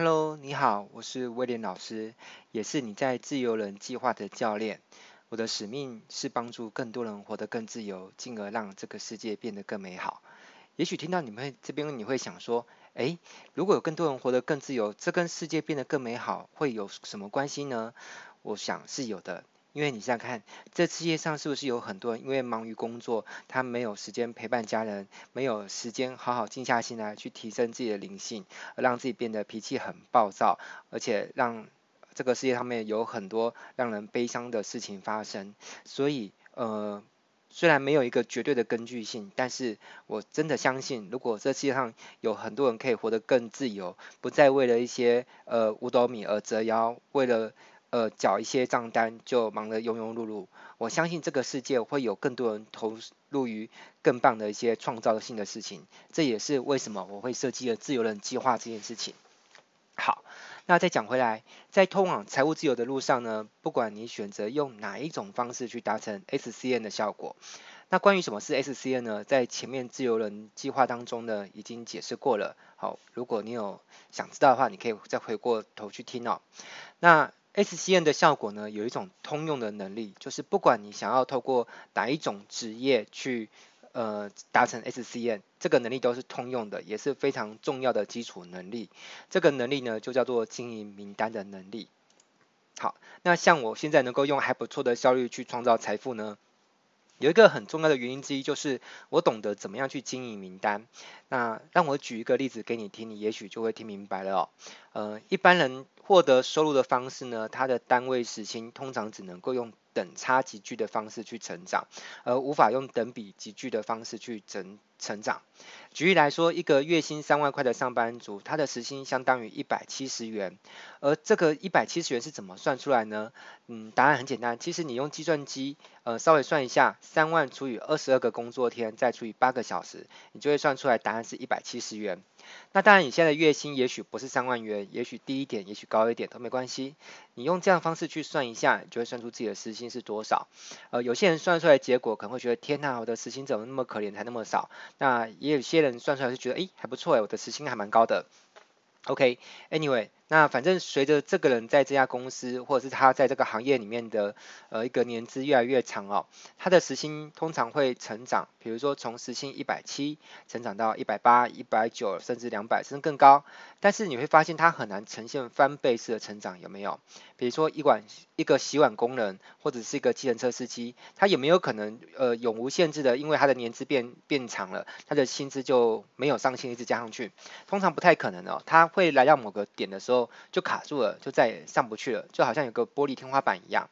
Hello，你好，我是威廉老师，也是你在自由人计划的教练。我的使命是帮助更多人活得更自由，进而让这个世界变得更美好。也许听到你们这边，你会想说，诶，如果有更多人活得更自由，这跟世界变得更美好会有什么关系呢？我想是有的。因为你想想看，这世界上是不是有很多人因为忙于工作，他没有时间陪伴家人，没有时间好好静下心来去提升自己的灵性，而让自己变得脾气很暴躁，而且让这个世界上面有很多让人悲伤的事情发生。所以，呃，虽然没有一个绝对的根据性，但是我真的相信，如果这世界上有很多人可以活得更自由，不再为了一些呃五斗米而折腰，为了呃，缴一些账单就忙得庸庸碌碌。我相信这个世界会有更多人投入于更棒的一些创造性的事情。这也是为什么我会设计了自由人计划这件事情。好，那再讲回来，在通往财务自由的路上呢，不管你选择用哪一种方式去达成 SCN 的效果，那关于什么是 SCN 呢？在前面自由人计划当中呢，已经解释过了。好，如果你有想知道的话，你可以再回过头去听哦。那 SCN 的效果呢，有一种通用的能力，就是不管你想要透过哪一种职业去呃达成 SCN，这个能力都是通用的，也是非常重要的基础能力。这个能力呢，就叫做经营名单的能力。好，那像我现在能够用还不错的效率去创造财富呢，有一个很重要的原因之一，就是我懂得怎么样去经营名单。那让我举一个例子给你听，你也许就会听明白了哦。呃，一般人获得收入的方式呢，他的单位时薪通常只能够用等差级距的方式去成长，而无法用等比级距的方式去成成长。举例来说，一个月薪三万块的上班族，他的时薪相当于一百七十元，而这个一百七十元是怎么算出来呢？嗯，答案很简单，其实你用计算机呃稍微算一下，三万除以二十二个工作天，再除以八个小时，你就会算出来答案是一百七十元。那当然，你现在月薪也许不是三万元，也许低一点，也许高一点都没关系。你用这样方式去算一下，就会算出自己的时薪是多少。呃，有些人算出来结果可能会觉得，天呐，我的时薪怎么那么可怜，才那么少？那也有些人算出来是觉得，诶，还不错诶，我的时薪还蛮高的。OK，Anyway。那反正随着这个人在这家公司，或者是他在这个行业里面的呃一个年资越来越长哦，他的时薪通常会成长，比如说从时薪一百七成长到一百八、一百九，甚至两百，甚至更高。但是你会发现他很难呈现翻倍式的成长，有没有？比如说一碗一个洗碗工人，或者是一个计程车司机，他有没有可能呃永无限制的，因为他的年资变变长了，他的薪资就没有上限，一直加上去？通常不太可能哦，他会来到某个点的时候。就卡住了，就再也上不去了，就好像有个玻璃天花板一样。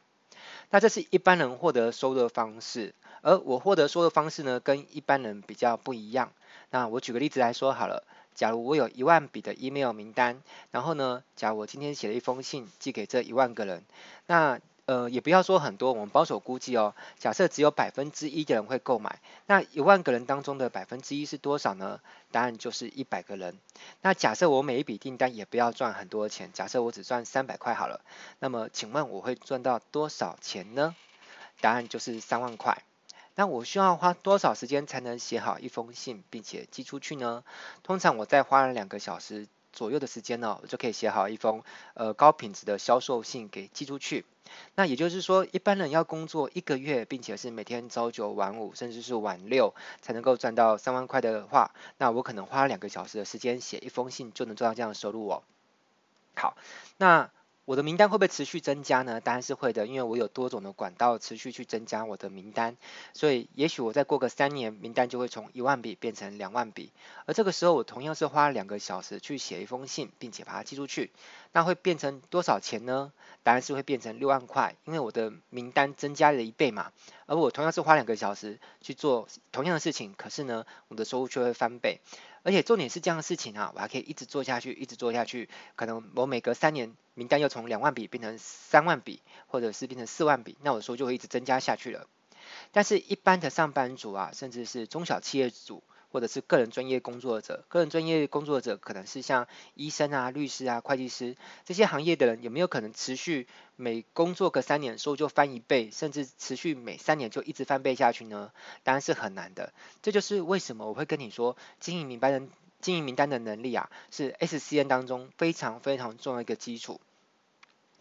那这是一般人获得收的方式，而我获得收的方式呢，跟一般人比较不一样。那我举个例子来说好了，假如我有一万笔的 email 名单，然后呢，假如我今天写了一封信寄给这一万个人，那呃，也不要说很多，我们保守估计哦，假设只有百分之一的人会购买，那一万个人当中的百分之一是多少呢？答案就是一百个人。那假设我每一笔订单也不要赚很多钱，假设我只赚三百块好了，那么请问我会赚到多少钱呢？答案就是三万块。那我需要花多少时间才能写好一封信，并且寄出去呢？通常我在花了两个小时左右的时间呢，我就可以写好一封呃高品质的销售信给寄出去。那也就是说，一般人要工作一个月，并且是每天朝九晚五，甚至是晚六，才能够赚到三万块的话，那我可能花两个小时的时间写一封信，就能赚到这样的收入哦。好，那。我的名单会不会持续增加呢？当然是会的，因为我有多种的管道持续去增加我的名单，所以也许我再过个三年，名单就会从一万笔变成两万笔，而这个时候我同样是花两个小时去写一封信，并且把它寄出去，那会变成多少钱呢？当然是会变成六万块，因为我的名单增加了一倍嘛，而我同样是花两个小时去做同样的事情，可是呢，我的收入却会翻倍。而且重点是这样的事情啊，我还可以一直做下去，一直做下去。可能我每隔三年，名单又从两万笔变成三万笔，或者是变成四万笔，那我收入就会一直增加下去了。但是，一般的上班族啊，甚至是中小企业主，或者是个人专业工作者，个人专业工作者可能是像医生啊、律师啊、会计师这些行业的人，有没有可能持续每工作个三年，收入就翻一倍，甚至持续每三年就一直翻倍下去呢？当然是很难的。这就是为什么我会跟你说，经营名单的经营名单的能力啊，是 SCN 当中非常非常重要的一个基础。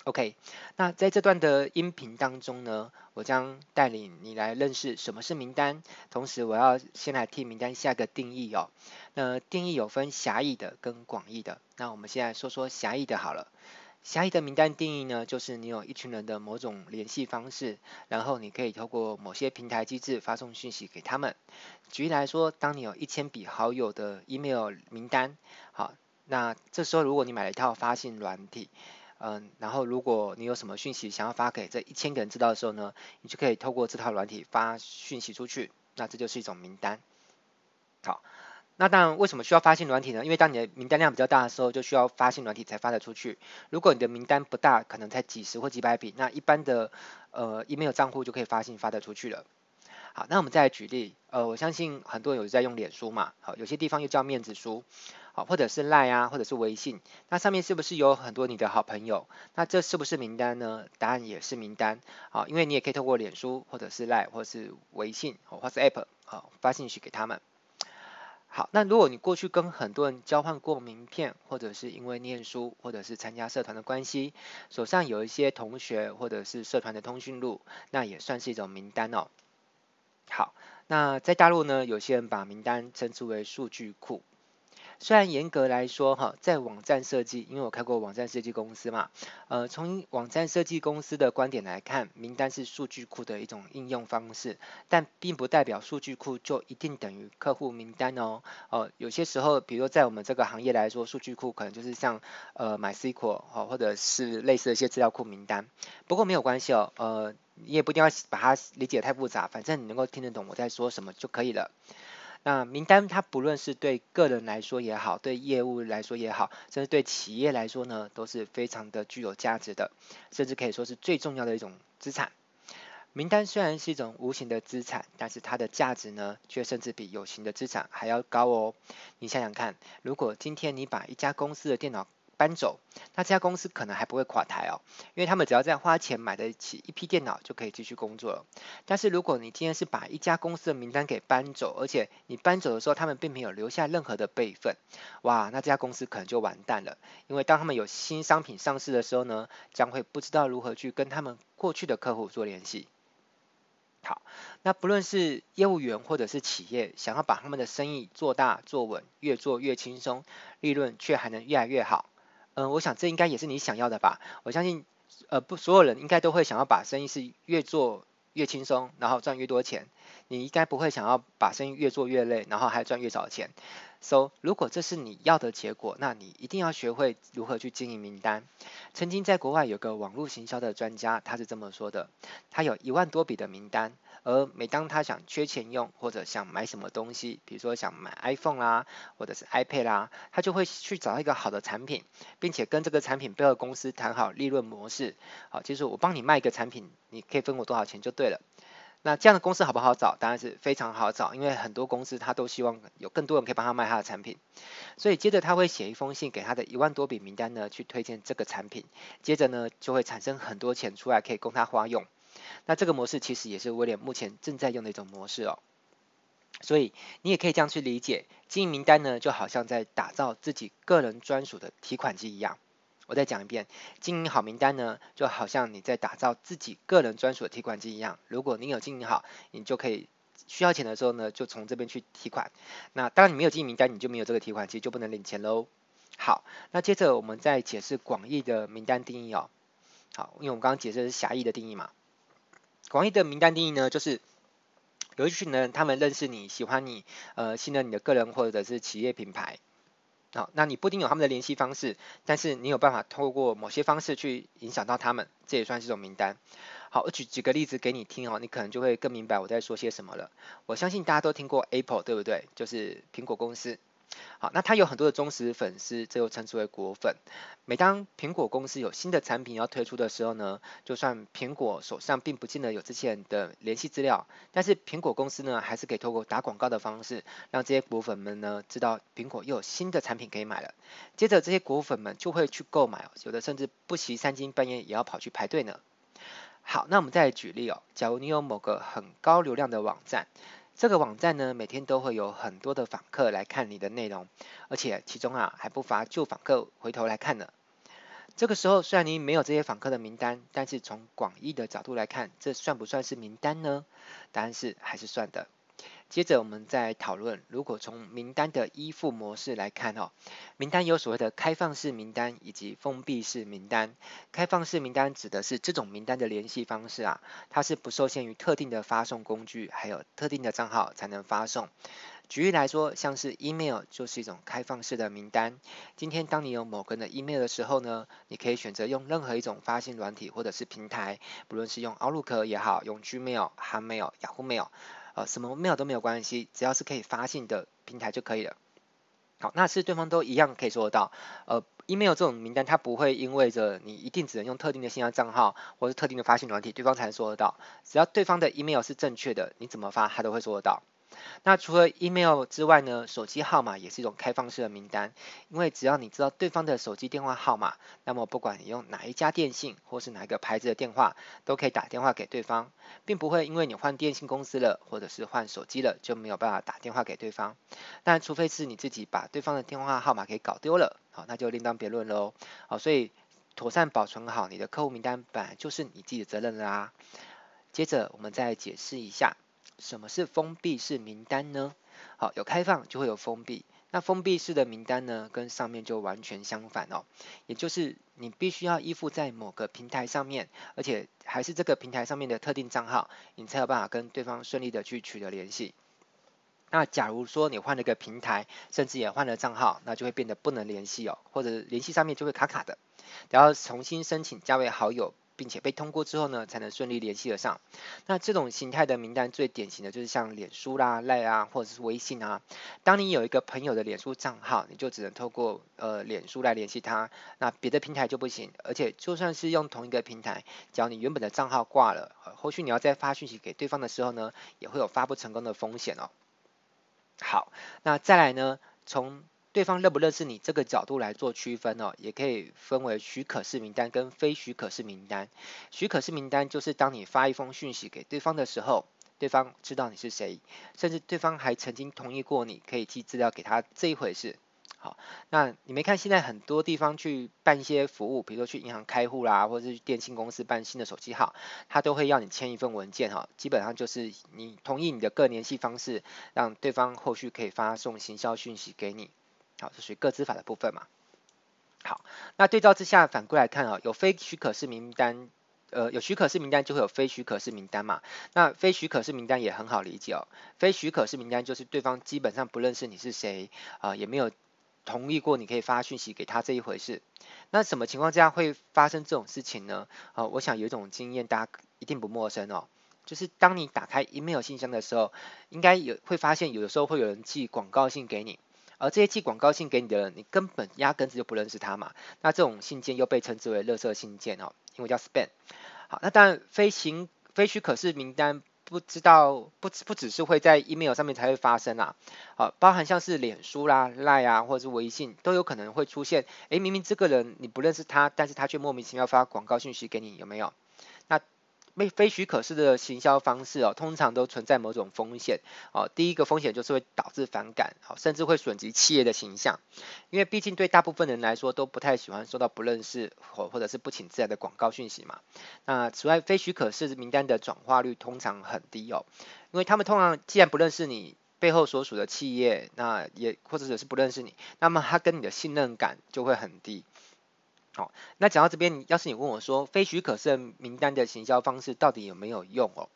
OK，那在这段的音频当中呢，我将带领你来认识什么是名单，同时我要先来替名单下个定义哦。那定义有分狭义的跟广义的，那我们现在说说狭义的好了。狭义的名单定义呢，就是你有一群人的某种联系方式，然后你可以透过某些平台机制发送讯息给他们。举例来说，当你有一千笔好友的 email 名单，好，那这时候如果你买了一套发信软体。嗯，然后如果你有什么讯息想要发给这一千个人知道的时候呢，你就可以透过这套软体发讯息出去，那这就是一种名单。好，那当然为什么需要发信软体呢？因为当你的名单量比较大的时候，就需要发信软体才发得出去。如果你的名单不大，可能才几十或几百笔，那一般的呃 email 账户就可以发信发得出去了。好，那我们再来举例，呃，我相信很多人有在用脸书嘛，好，有些地方又叫面子书。好，或者是赖啊，或者是微信，那上面是不是有很多你的好朋友？那这是不是名单呢？答案也是名单。好，因为你也可以透过脸书，或者是赖，或者是微信，或是 App，好，发信息给他们。好，那如果你过去跟很多人交换过名片，或者是因为念书，或者是参加社团的关系，手上有一些同学或者是社团的通讯录，那也算是一种名单哦。好，那在大陆呢，有些人把名单称之为数据库。虽然严格来说，哈，在网站设计，因为我开过网站设计公司嘛，呃，从网站设计公司的观点来看，名单是数据库的一种应用方式，但并不代表数据库就一定等于客户名单哦。哦、有些时候，比如说在我们这个行业来说，数据库可能就是像呃 MySQL 哈，或者是类似的一些资料库名单。不过没有关系哦，呃，你也不一定要把它理解太复杂，反正你能够听得懂我在说什么就可以了。那名单它不论是对个人来说也好，对业务来说也好，甚至对企业来说呢，都是非常的具有价值的，甚至可以说是最重要的一种资产。名单虽然是一种无形的资产，但是它的价值呢，却甚至比有形的资产还要高哦。你想想看，如果今天你把一家公司的电脑搬走，那这家公司可能还不会垮台哦，因为他们只要再花钱买得起一批电脑就可以继续工作了。但是如果你今天是把一家公司的名单给搬走，而且你搬走的时候他们并没有留下任何的备份，哇，那这家公司可能就完蛋了。因为当他们有新商品上市的时候呢，将会不知道如何去跟他们过去的客户做联系。好，那不论是业务员或者是企业，想要把他们的生意做大做稳，越做越轻松，利润却还能越来越好。嗯，我想这应该也是你想要的吧？我相信，呃，不，所有人应该都会想要把生意是越做越轻松，然后赚越多钱。你应该不会想要把生意越做越累，然后还赚越少钱。So，如果这是你要的结果，那你一定要学会如何去经营名单。曾经在国外有个网络行销的专家，他是这么说的：他有一万多笔的名单。而每当他想缺钱用，或者想买什么东西，比如说想买 iPhone 啦，或者是 iPad 啦，他就会去找一个好的产品，并且跟这个产品背后公司谈好利润模式。好，就是我帮你卖一个产品，你可以分我多少钱就对了。那这样的公司好不好找？当然是非常好找，因为很多公司他都希望有更多人可以帮他卖他的产品。所以接着他会写一封信给他的一万多笔名单呢，去推荐这个产品。接着呢，就会产生很多钱出来，可以供他花用。那这个模式其实也是威廉目前正在用的一种模式哦，所以你也可以这样去理解，经营名单呢，就好像在打造自己个人专属的提款机一样。我再讲一遍，经营好名单呢，就好像你在打造自己个人专属的提款机一样。如果你有经营好，你就可以需要钱的时候呢，就从这边去提款。那当然你没有经营名单，你就没有这个提款机，就不能领钱喽。好，那接着我们再解释广义的名单定义哦。好，因为我们刚刚解释的是狭义的定义嘛。广义的名单定义呢，就是有一群人，他们认识你，喜欢你，呃，信任你的个人或者是企业品牌。好，那你不一定有他们的联系方式，但是你有办法透过某些方式去影响到他们，这也算是一种名单。好，我举几个例子给你听哦，你可能就会更明白我在说些什么了。我相信大家都听过 Apple，对不对？就是苹果公司。好，那他有很多的忠实粉丝，这又称之为果粉。每当苹果公司有新的产品要推出的时候呢，就算苹果手上并不见得有这些人的联系资料，但是苹果公司呢，还是可以透过打广告的方式，让这些果粉们呢知道苹果又有新的产品可以买了。接着这些果粉们就会去购买，有的甚至不惜三更半夜也要跑去排队呢。好，那我们再举例哦，假如你有某个很高流量的网站。这个网站呢，每天都会有很多的访客来看你的内容，而且其中啊还不乏旧访客回头来看呢。这个时候虽然您没有这些访客的名单，但是从广义的角度来看，这算不算是名单呢？答案是还是算的。接着我们再讨论，如果从名单的依附模式来看哦，名单有所谓的开放式名单以及封闭式名单。开放式名单指的是这种名单的联系方式啊，它是不受限于特定的发送工具，还有特定的账号才能发送。举例来说，像是 email 就是一种开放式的名单。今天当你有某个人的 email 的时候呢，你可以选择用任何一种发信软体或者是平台，不论是用 Outlook 也好，用 Gmail、Hotmail、Yahoo Mail。呃，什么 mail 都没有关系，只要是可以发信的平台就可以了。好，那是对方都一样可以做得到。呃，email 这种名单，它不会因为着你一定只能用特定的信箱账号或是特定的发信软体，对方才能做得到。只要对方的 email 是正确的，你怎么发他都会做得到。那除了 email 之外呢，手机号码也是一种开放式的名单，因为只要你知道对方的手机电话号码，那么不管你用哪一家电信或是哪一个牌子的电话，都可以打电话给对方，并不会因为你换电信公司了或者是换手机了就没有办法打电话给对方。但除非是你自己把对方的电话号码给搞丢了，好，那就另当别论喽。好，所以妥善保存好你的客户名单本来就是你自己的责任啦。接着我们再解释一下。什么是封闭式名单呢？好，有开放就会有封闭。那封闭式的名单呢，跟上面就完全相反哦。也就是你必须要依附在某个平台上面，而且还是这个平台上面的特定账号，你才有办法跟对方顺利的去取得联系。那假如说你换了个平台，甚至也换了账号，那就会变得不能联系哦，或者联系上面就会卡卡的，然后重新申请加为好友。并且被通过之后呢，才能顺利联系得上。那这种形态的名单最典型的就是像脸书啦、赖啊，或者是微信啊。当你有一个朋友的脸书账号，你就只能透过呃脸书来联系他，那别的平台就不行。而且就算是用同一个平台，只要你原本的账号挂了，后续你要再发讯息给对方的时候呢，也会有发不成功的风险哦。好，那再来呢，从对方认不认识你这个角度来做区分哦，也可以分为许可式名单跟非许可式名单。许可式名单就是当你发一封讯息给对方的时候，对方知道你是谁，甚至对方还曾经同意过你可以寄资料给他这一回事。好，那你没看现在很多地方去办一些服务，比如说去银行开户啦，或者是电信公司办新的手机号，他都会要你签一份文件哈，基本上就是你同意你的个人联系方式，让对方后续可以发送行销讯息给你。好，这属于个资法的部分嘛。好，那对照之下，反过来看啊，有非许可式名单，呃，有许可式名单就会有非许可式名单嘛。那非许可式名单也很好理解哦。非许可式名单就是对方基本上不认识你是谁啊，也没有同意过你可以发讯息给他这一回事。那什么情况下会发生这种事情呢？啊，呃，我想有一种经验大家一定不陌生哦，就是当你打开 email 信箱的时候，应该有会发现有的时候会有人寄广告信给你。而这些寄广告信给你的人，你根本压根子就不认识他嘛。那这种信件又被称之为垃圾信件哦，因为叫 spam。好，那当然非行非许可式名单，不知道不不只是会在 email 上面才会发生啊。好，包含像是脸书啦、Line 啊，或者是微信，都有可能会出现。诶，明明这个人你不认识他，但是他却莫名其妙发广告信息给你，有没有？非非许可式的行销方式哦，通常都存在某种风险哦。第一个风险就是会导致反感，哦，甚至会损及企业的形象，因为毕竟对大部分人来说都不太喜欢收到不认识或或者是不请自来的广告讯息嘛。那此外，非许可式名单的转化率通常很低哦，因为他们通常既然不认识你背后所属的企业，那也或者是不认识你，那么他跟你的信任感就会很低。好，那讲到这边，要是你问我说，非许可证名单的行销方式到底有没有用哦？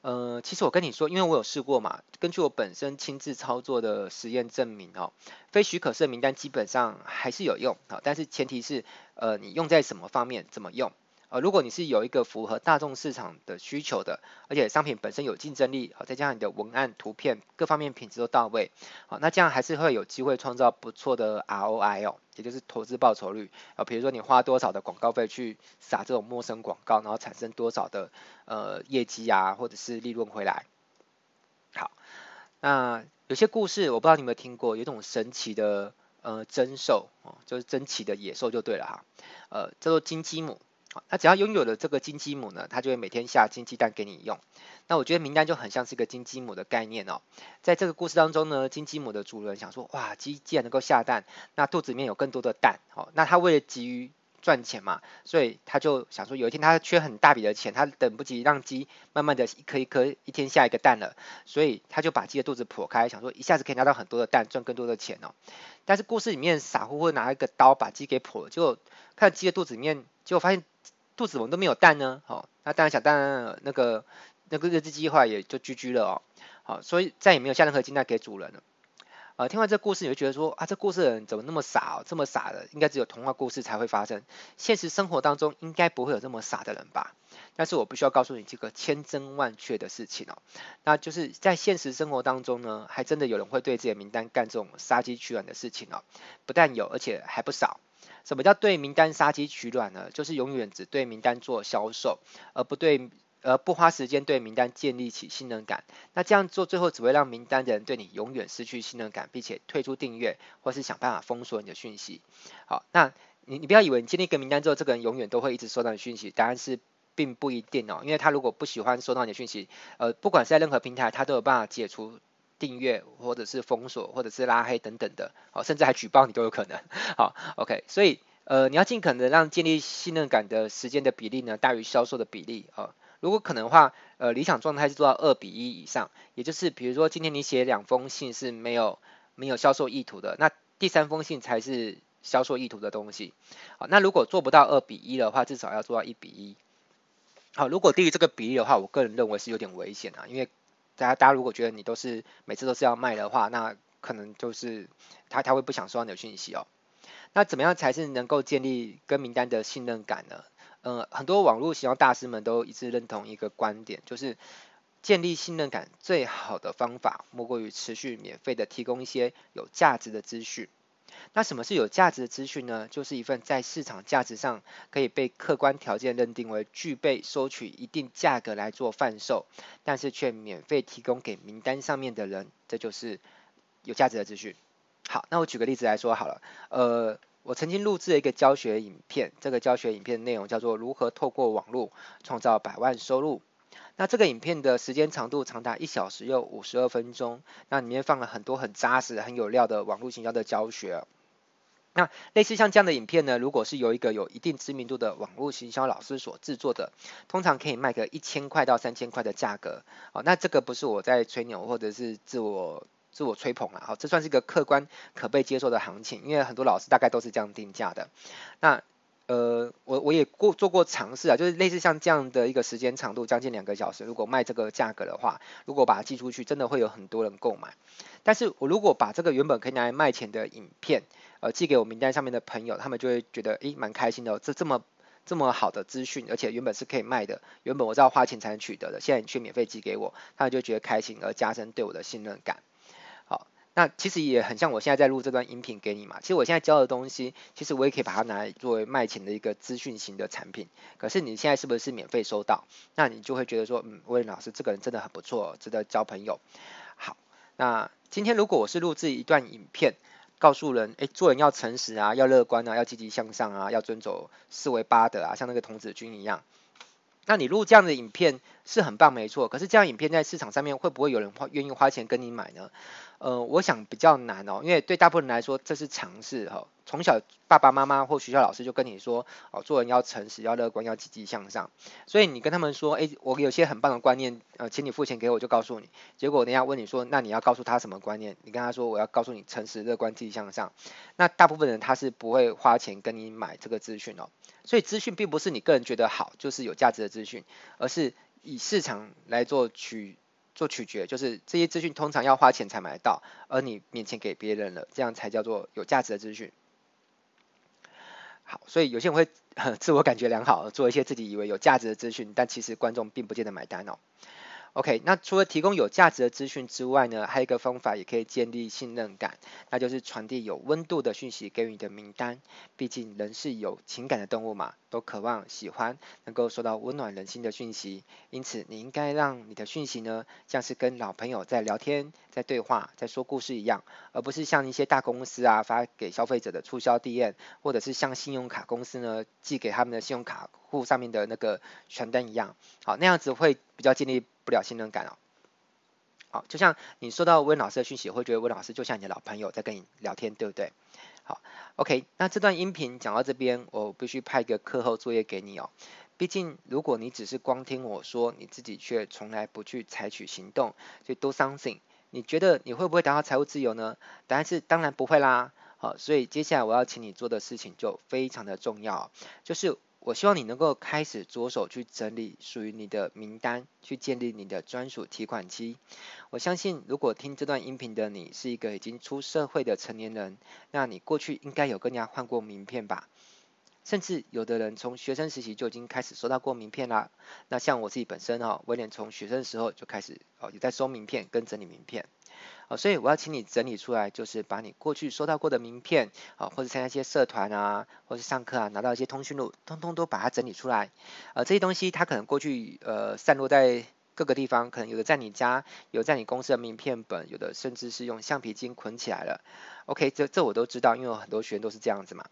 呃，其实我跟你说，因为我有试过嘛，根据我本身亲自操作的实验证明哦，非许可证名单基本上还是有用，好，但是前提是，呃，你用在什么方面，怎么用。呃，如果你是有一个符合大众市场的需求的，而且商品本身有竞争力，好，再加上你的文案、图片各方面品质都到位，好，那这样还是会有机会创造不错的 ROI 哦，也就是投资报酬率啊。比如说你花多少的广告费去撒这种陌生广告，然后产生多少的呃业绩啊，或者是利润回来。好，那有些故事我不知道你有没有听过，有一种神奇的呃珍兽哦，就是珍奇的野兽就对了哈，呃叫做金鸡母。那只要拥有了这个金鸡母呢，它就会每天下金鸡蛋给你用。那我觉得名单就很像是一个金鸡母的概念哦。在这个故事当中呢，金鸡母的主人想说，哇，鸡既然能够下蛋，那肚子里面有更多的蛋，哦，那他为了急于赚钱嘛，所以他就想说，有一天他缺很大笔的钱，他等不及让鸡慢慢的一颗一颗一天下一个蛋了，所以他就把鸡的肚子剖开，想说一下子可以拿到很多的蛋，赚更多的钱哦。但是故事里面傻乎乎拿一个刀把鸡给剖了，结果看鸡的肚子里面，结果发现肚子怎么都没有蛋呢？哦，那当然想当然那个。那个这只鸡后来也就 GG 了哦，好，所以再也没有下任何金蛋给主人了。呃，听完这故事，你会觉得说啊，这故事的人怎么那么傻哦？这么傻的，应该只有童话故事才会发生，现实生活当中应该不会有这么傻的人吧？但是我必须要告诉你这个千真万确的事情哦，那就是在现实生活当中呢，还真的有人会对自己的名单干这种杀鸡取卵的事情哦，不但有，而且还不少。什么叫对名单杀鸡取卵呢？就是永远只对名单做销售，而不对。而不花时间对名单建立起信任感，那这样做最后只会让名单的人对你永远失去信任感，并且退出订阅，或是想办法封锁你的讯息。好，那你你不要以为你建立一个名单之后，这个人永远都会一直收到你讯息，答案是并不一定哦，因为他如果不喜欢收到你的讯息，呃，不管是在任何平台，他都有办法解除订阅，或者是封锁，或者是拉黑等等的，好，甚至还举报你都有可能。好，OK，所以呃，你要尽可能让建立信任感的时间的比例呢，大于销售的比例啊。如果可能的话，呃，理想状态是做到二比一以上，也就是比如说今天你写两封信是没有没有销售意图的，那第三封信才是销售意图的东西。好，那如果做不到二比一的话，至少要做到一比一。好，如果低于这个比例的话，我个人认为是有点危险啊，因为大家大家如果觉得你都是每次都是要卖的话，那可能就是他他会不想收到你的讯息哦。那怎么样才是能够建立跟名单的信任感呢？嗯，很多网络行销大师们都一致认同一个观点，就是建立信任感最好的方法，莫过于持续免费的提供一些有价值的资讯。那什么是有价值的资讯呢？就是一份在市场价值上可以被客观条件认定为具备收取一定价格来做贩售，但是却免费提供给名单上面的人，这就是有价值的资讯。好，那我举个例子来说好了，呃。我曾经录制了一个教学影片，这个教学影片的内容叫做如何透过网络创造百万收入。那这个影片的时间长度长达一小时又五十二分钟，那里面放了很多很扎实、很有料的网络行销的教学。那类似像这样的影片呢，如果是由一个有一定知名度的网络行销老师所制作的，通常可以卖个一千块到三千块的价格。哦，那这个不是我在吹牛或者是自我。自我吹捧了，好，这算是一个客观可被接受的行情，因为很多老师大概都是这样定价的。那呃，我我也过做过尝试啊，就是类似像这样的一个时间长度，将近两个小时，如果卖这个价格的话，如果把它寄出去，真的会有很多人购买。但是我如果把这个原本可以拿来卖钱的影片，呃，寄给我名单上面的朋友，他们就会觉得，诶，蛮开心的哦，这这么这么好的资讯，而且原本是可以卖的，原本我是要花钱才能取得的，现在你却免费寄给我，他们就觉得开心，而加深对我的信任感。那其实也很像我现在在录这段音频给你嘛。其实我现在教的东西，其实我也可以把它拿来作为卖钱的一个资讯型的产品。可是你现在是不是免费收到？那你就会觉得说，嗯，威廉老师这个人真的很不错，值得交朋友。好，那今天如果我是录制一段影片，告诉人，哎，做人要诚实啊，要乐观啊，要积极向上啊，要遵守四维八德啊，像那个童子军一样。那你录这样的影片是很棒，没错。可是这样影片在市场上面会不会有人花愿意花钱跟你买呢？呃，我想比较难哦，因为对大部分人来说这是常识哈。从小爸爸妈妈或学校老师就跟你说，哦，做人要诚实，要乐观，要积极向上。所以你跟他们说，哎，我有些很棒的观念，呃，请你付钱给我，就告诉你。结果人家问你说，那你要告诉他什么观念？你跟他说，我要告诉你诚实、乐观、积极向上。那大部分人他是不会花钱跟你买这个资讯哦。所以资讯并不是你个人觉得好就是有价值的资讯，而是以市场来做取。做取决，就是这些资讯通常要花钱才买得到，而你免钱给别人了，这样才叫做有价值的资讯。好，所以有些人会 自我感觉良好，做一些自己以为有价值的资讯，但其实观众并不见得买单哦。OK，那除了提供有价值的资讯之外呢，还有一个方法也可以建立信任感，那就是传递有温度的讯息给予你的名单。毕竟人是有情感的动物嘛，都渴望喜欢能够收到温暖人心的讯息。因此，你应该让你的讯息呢，像是跟老朋友在聊天、在对话，在说故事一样，而不是像一些大公司啊发给消费者的促销 DM，或者是像信用卡公司呢寄给他们的信用卡户上面的那个传单一样，好，那样子会比较建立不了信任感哦。好，就像你收到温老师的讯息，会觉得温老师就像你的老朋友在跟你聊天，对不对？好，OK，那这段音频讲到这边，我必须派一个课后作业给你哦。毕竟，如果你只是光听我说，你自己却从来不去采取行动，去 do something，你觉得你会不会达到财务自由呢？答案是当然不会啦。好，所以接下来我要请你做的事情就非常的重要，就是我希望你能够开始着手去整理属于你的名单，去建立你的专属提款机。我相信，如果听这段音频的你是一个已经出社会的成年人，那你过去应该有跟人家换过名片吧？甚至有的人从学生时期就已经开始收到过名片啦。那像我自己本身哈，威廉从学生的时候就开始哦，有在收名片跟整理名片。哦，所以我要请你整理出来，就是把你过去收到过的名片啊，或者参加一些社团啊，或者上课啊，拿到一些通讯录，通通都把它整理出来。呃，这些东西它可能过去呃散落在各个地方，可能有的在你家，有在你公司的名片本，有的甚至是用橡皮筋捆起来了。OK，这这我都知道，因为有很多学员都是这样子嘛。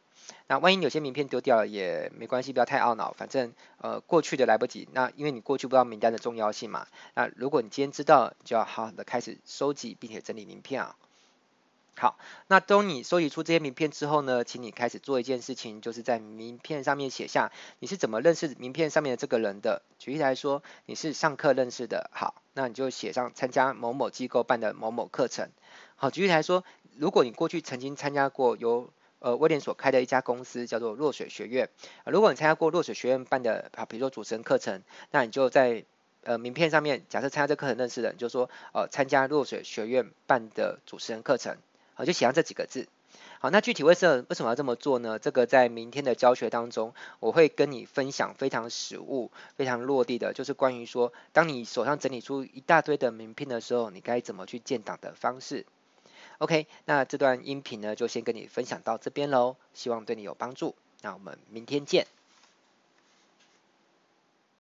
那万一有些名片丢掉了也没关系，不要太懊恼，反正呃过去的来不及。那因为你过去不知道名单的重要性嘛。那如果你今天知道，就要好好的开始收集并且整理名片啊。好，那当你收集出这些名片之后呢，请你开始做一件事情，就是在名片上面写下你是怎么认识名片上面的这个人的。举例来说，你是上课认识的，好，那你就写上参加某某机构办的某某课程。好，举例来说，如果你过去曾经参加过由呃，威廉所开的一家公司叫做落水学院。呃，如果你参加过落水学院办的，啊，比如说主持人课程，那你就在呃名片上面，假设参加这课程认识的，你就说呃参加落水学院办的主持人课程，好，就写上这几个字。好，那具体为什么为什么要这么做呢？这个在明天的教学当中，我会跟你分享非常实务、非常落地的，就是关于说，当你手上整理出一大堆的名片的时候，你该怎么去建档的方式。OK，那这段音频呢，就先跟你分享到这边喽，希望对你有帮助。那我们明天见。